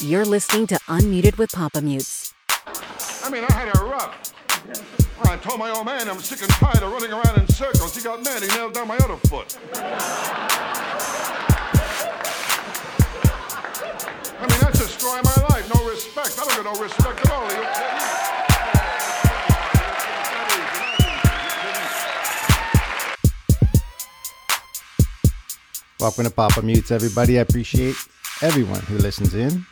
You're listening to Unmuted with Papa Mutes. I mean, I had a rough. I told my old man I'm sick and tired of running around in circles. He got mad. He nailed down my other foot. I mean, that's destroying my life. No respect. I don't get no respect at all. Are you kidding? Welcome to Papa Mutes, everybody. I appreciate everyone who listens in.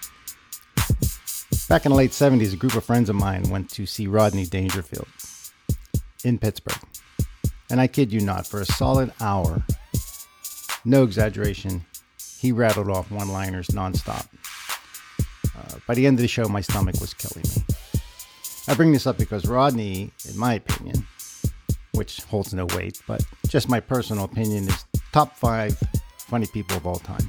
Back in the late 70s, a group of friends of mine went to see Rodney Dangerfield in Pittsburgh. And I kid you not, for a solid hour, no exaggeration, he rattled off one liners nonstop. Uh, by the end of the show, my stomach was killing me. I bring this up because Rodney, in my opinion, which holds no weight, but just my personal opinion, is top five funny people of all time.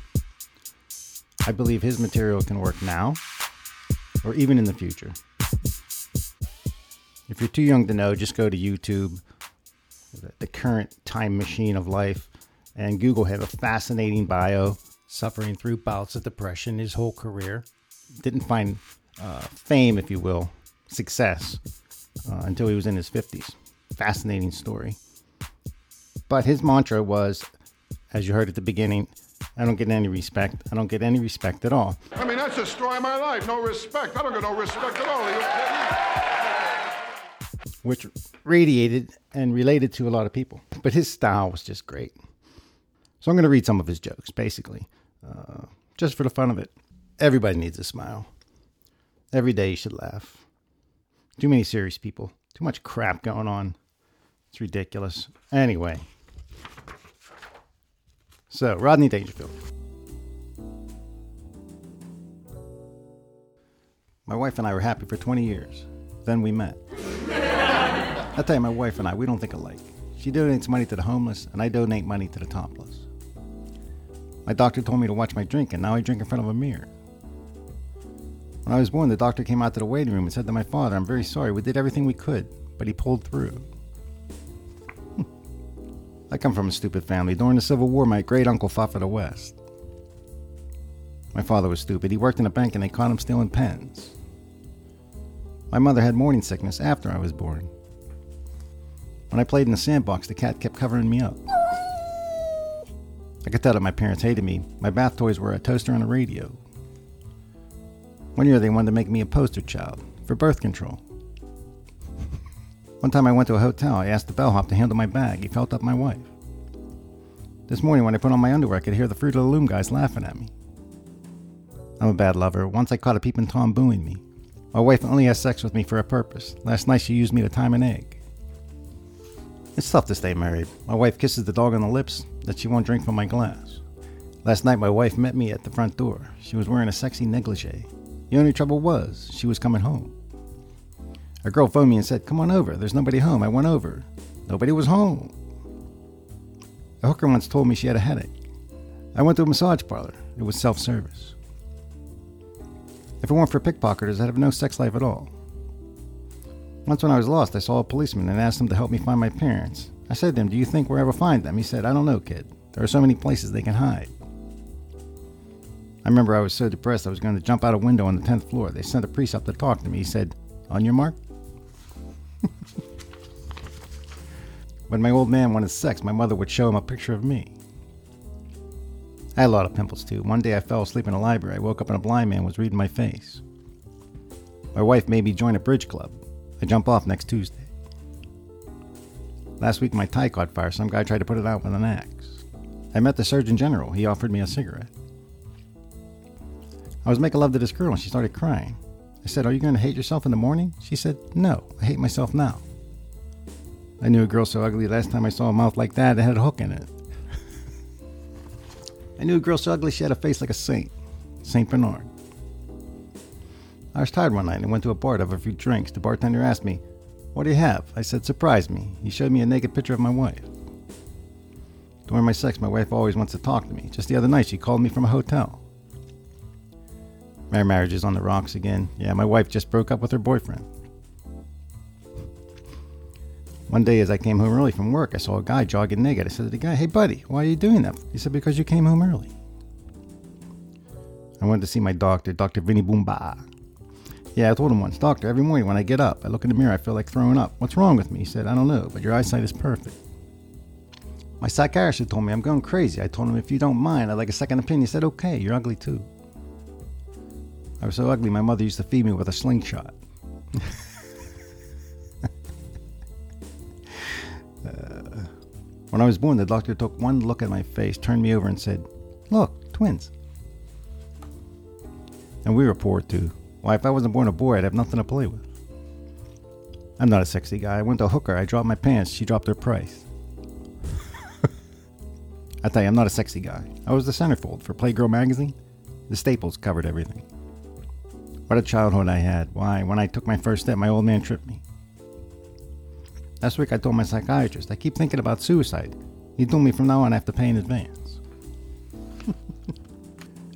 I believe his material can work now or even in the future. If you're too young to know, just go to YouTube, the- current time machine of life, and Google have a fascinating bio. Suffering through bouts of depression his whole career. Didn't find uh, fame, if you will, success uh, until he was in his 50s. Fascinating story. But his mantra was, as you heard at the beginning, I don't get any respect. I don't get any respect at all. Destroying my life. No respect. I don't get no respect at all. Which radiated and related to a lot of people. But his style was just great. So I'm going to read some of his jokes, basically, uh, just for the fun of it. Everybody needs a smile. Every day you should laugh. Too many serious people. Too much crap going on. It's ridiculous. Anyway. So, Rodney Dangerfield. My wife and I were happy for 20 years. Then we met. I tell you, my wife and I, we don't think alike. She donates money to the homeless, and I donate money to the topless. My doctor told me to watch my drink, and now I drink in front of a mirror. When I was born, the doctor came out to the waiting room and said to my father, I'm very sorry, we did everything we could, but he pulled through. Hmm. I come from a stupid family. During the Civil War, my great uncle fought for the West. My father was stupid. He worked in a bank and they caught him stealing pens. My mother had morning sickness after I was born. When I played in the sandbox, the cat kept covering me up. I could tell that my parents hated me. My bath toys were a toaster and a radio. One year they wanted to make me a poster child for birth control. One time I went to a hotel. I asked the bellhop to handle my bag. He felt up my wife. This morning when I put on my underwear, I could hear the Fruit of the Loom guys laughing at me. I'm a bad lover. Once I caught a peeping Tom booing me. My wife only has sex with me for a purpose. Last night she used me to time an egg. It's tough to stay married. My wife kisses the dog on the lips that she won't drink from my glass. Last night my wife met me at the front door. She was wearing a sexy negligee. The only trouble was she was coming home. A girl phoned me and said, Come on over. There's nobody home. I went over. Nobody was home. A hooker once told me she had a headache. I went to a massage parlor. It was self service. If it weren't for pickpocketers, I'd have no sex life at all. Once when I was lost, I saw a policeman and asked him to help me find my parents. I said to him, Do you think we'll ever find them? He said, I don't know, kid. There are so many places they can hide. I remember I was so depressed I was going to jump out a window on the 10th floor. They sent a priest up to talk to me. He said, On your mark? when my old man wanted sex, my mother would show him a picture of me. I had a lot of pimples too. One day I fell asleep in a library. I woke up and a blind man was reading my face. My wife made me join a bridge club. I jump off next Tuesday. Last week my tie caught fire. Some guy tried to put it out with an axe. I met the Surgeon General. He offered me a cigarette. I was making love to this girl and she started crying. I said, Are you going to hate yourself in the morning? She said, No, I hate myself now. I knew a girl so ugly last time I saw a mouth like that, it had a hook in it. I knew a girl so ugly she had a face like a saint. Saint Bernard. I was tired one night and went to a bar to have a few drinks. The bartender asked me, What do you have? I said, Surprise me. He showed me a naked picture of my wife. During my sex, my wife always wants to talk to me. Just the other night, she called me from a hotel. My marriage is on the rocks again. Yeah, my wife just broke up with her boyfriend. One day, as I came home early from work, I saw a guy jogging naked. I said to the guy, Hey, buddy, why are you doing that? He said, Because you came home early. I went to see my doctor, Dr. Vinny Boomba. Yeah, I told him once, Doctor, every morning when I get up, I look in the mirror, I feel like throwing up. What's wrong with me? He said, I don't know, but your eyesight is perfect. My psychiatrist told me I'm going crazy. I told him, if you don't mind, I'd like a second opinion. He said, okay, you're ugly too. I was so ugly, my mother used to feed me with a slingshot. when I was born, the doctor took one look at my face, turned me over, and said, Look, twins. And we were poor too. Why, if I wasn't born a boy, I'd have nothing to play with. I'm not a sexy guy. I went to a hooker. I dropped my pants. She dropped her price. I tell you, I'm not a sexy guy. I was the centerfold for Playgirl magazine. The staples covered everything. What a childhood I had. Why, when I took my first step, my old man tripped me. Last week I told my psychiatrist, I keep thinking about suicide. He told me from now on I have to pay in advance.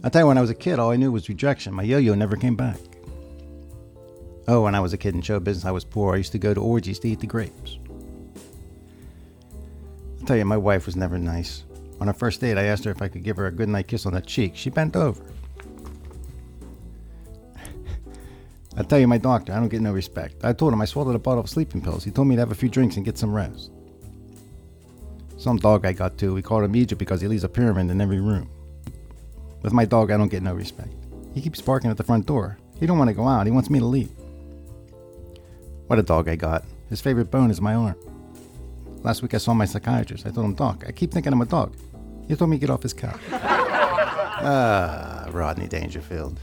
I tell you, when I was a kid, all I knew was rejection. My yo yo never came back. Oh, when I was a kid in show business, I was poor. I used to go to orgies to eat the grapes. I tell you, my wife was never nice. On our first date, I asked her if I could give her a goodnight kiss on the cheek. She bent over. I tell you, my doctor, I don't get no respect. I told him I swallowed a bottle of sleeping pills. He told me to have a few drinks and get some rest. Some dog I got to, we called him Egypt because he leaves a pyramid in every room. With my dog, I don't get no respect. He keeps barking at the front door. He don't want to go out. He wants me to leave. What a dog I got. His favorite bone is my arm. Last week I saw my psychiatrist. I told him, Doc, I keep thinking I'm a dog. He told me to get off his couch. ah, Rodney Dangerfield.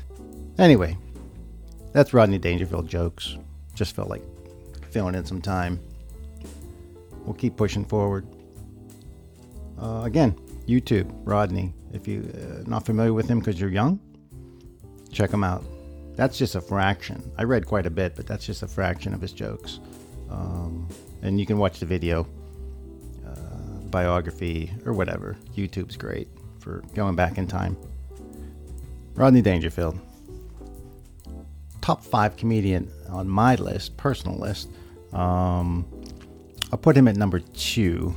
Anyway, that's Rodney Dangerfield jokes. Just felt like filling in some time. We'll keep pushing forward. Uh, again, YouTube, Rodney. If you're uh, not familiar with him because you're young, check him out. That's just a fraction. I read quite a bit, but that's just a fraction of his jokes. Um, and you can watch the video, uh, biography, or whatever. YouTube's great for going back in time. Rodney Dangerfield. Top five comedian on my list, personal list. Um, I'll put him at number two.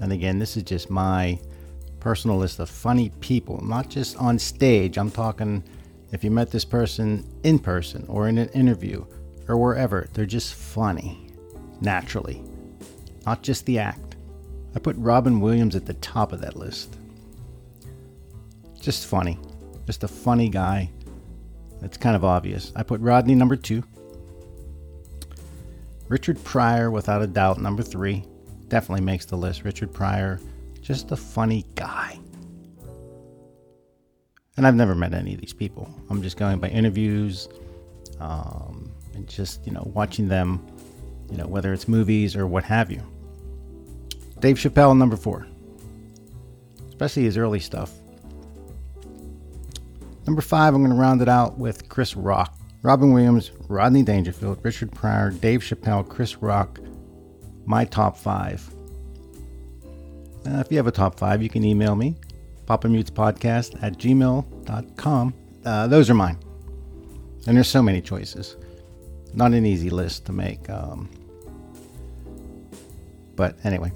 And again, this is just my personal list of funny people, not just on stage. I'm talking if you met this person in person or in an interview or wherever, they're just funny, naturally, not just the act. I put Robin Williams at the top of that list. Just funny. Just a funny guy. It's kind of obvious. I put Rodney number two. Richard Pryor, without a doubt, number three. Definitely makes the list. Richard Pryor, just a funny guy. And I've never met any of these people. I'm just going by interviews um, and just, you know, watching them, you know, whether it's movies or what have you. Dave Chappelle, number four, especially his early stuff. Number five, I'm going to round it out with Chris Rock. Robin Williams, Rodney Dangerfield, Richard Pryor, Dave Chappelle, Chris Rock, my top five. Uh, if you have a top five, you can email me, papamutespodcast at gmail.com. Uh, those are mine. And there's so many choices. Not an easy list to make. Um, but anyway,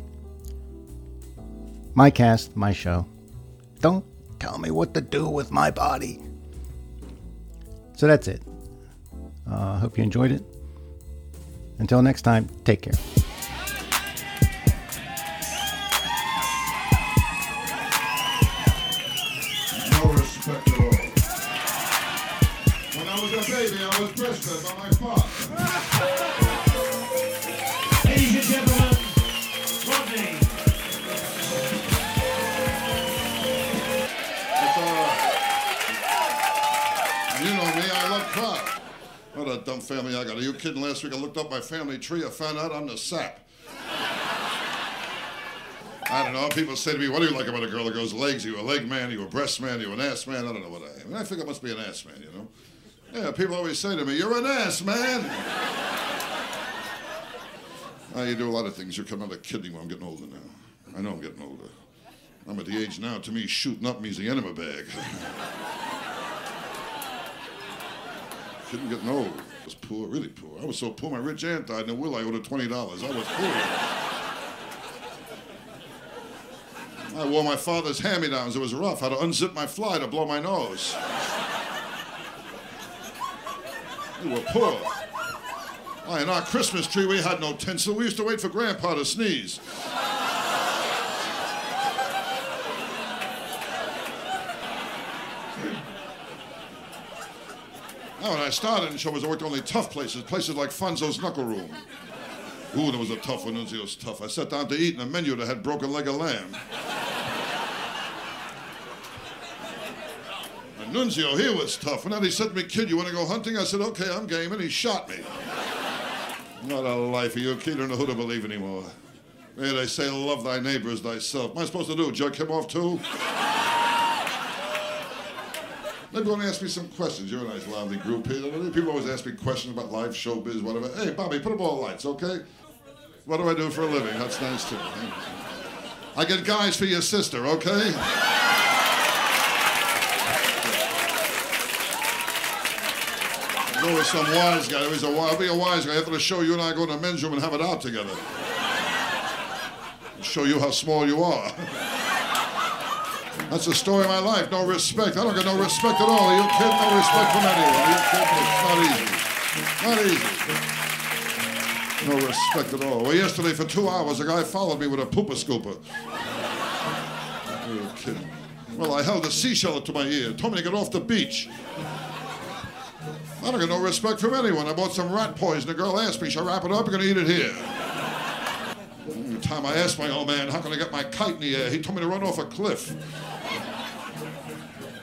my cast, my show. Don't tell me what to do with my body. So that's it. I uh, hope you enjoyed it. Until next time, take care. Dumb family I got. Are you kidding? Last week I looked up my family tree. I found out I'm the sap. I don't know. People say to me, What do you like about a girl that goes legs? Are you a leg man? Are you a breast man? Are you an ass man? I don't know what I am. I think I must be an ass man, you know? Yeah, people always say to me, You're an ass man. You do a lot of things. You're coming out kidding me. I'm getting older now. I know I'm getting older. I'm at the age now, to me, shooting up means the enema bag. Kidding getting old was poor, really poor. I was so poor, my rich aunt died, and Will I owed her $20. I was poor. I wore my father's hand-me-downs. It was rough. I had to unzip my fly to blow my nose. We were poor. Why, in our Christmas tree, we had no tinsel. We used to wait for Grandpa to sneeze. Oh, now, when I started in shows, I worked only tough places, places like Fonzo's Knuckle Room. Ooh, that was a tough one. Nunzio was tough. I sat down to eat in a menu that had broken leg of lamb. And Nunzio, he was tough. And then he said to me, Kid, you want to go hunting? I said, Okay, I'm game. And he shot me. What a life for you, kid. Don't who to believe anymore. Hey, they say, love thy neighbor as thyself. What am I supposed to do? Jerk him off too? You want to ask me some questions. You're a nice, lively group here. People always ask me questions about life, showbiz, whatever. Hey, Bobby, put up all the lights, okay? What do I do for a living? That's nice too. I get guys for your sister, okay? Go with some wise guy. He's a, I'll be a wise guy. After the show, you and I go to the men's room and have it out together. Show you how small you are. That's the story of my life. No respect. I don't get no respect at all. Are you kidding? No respect from anyone. You? It's not easy. Not easy. No respect at all. Well, yesterday for two hours, a guy followed me with a pooper scooper. You? Well, I held a seashell to my ear. Told me to get off the beach. I don't get no respect from anyone. I bought some rat poison. The girl asked me, shall I wrap it up? You're to eat it here. Every time I asked my old man, how can I get my kite in the air? He told me to run off a cliff.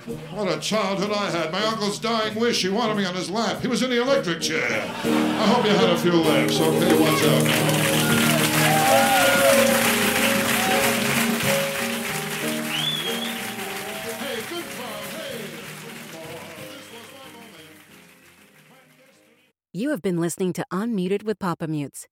What a childhood I had. My uncle's dying wish, he wanted me on his lap. He was in the electric chair. I hope you had a few laughs. Okay, watch out. Hey. You have been listening to Unmuted with Papa Mutes,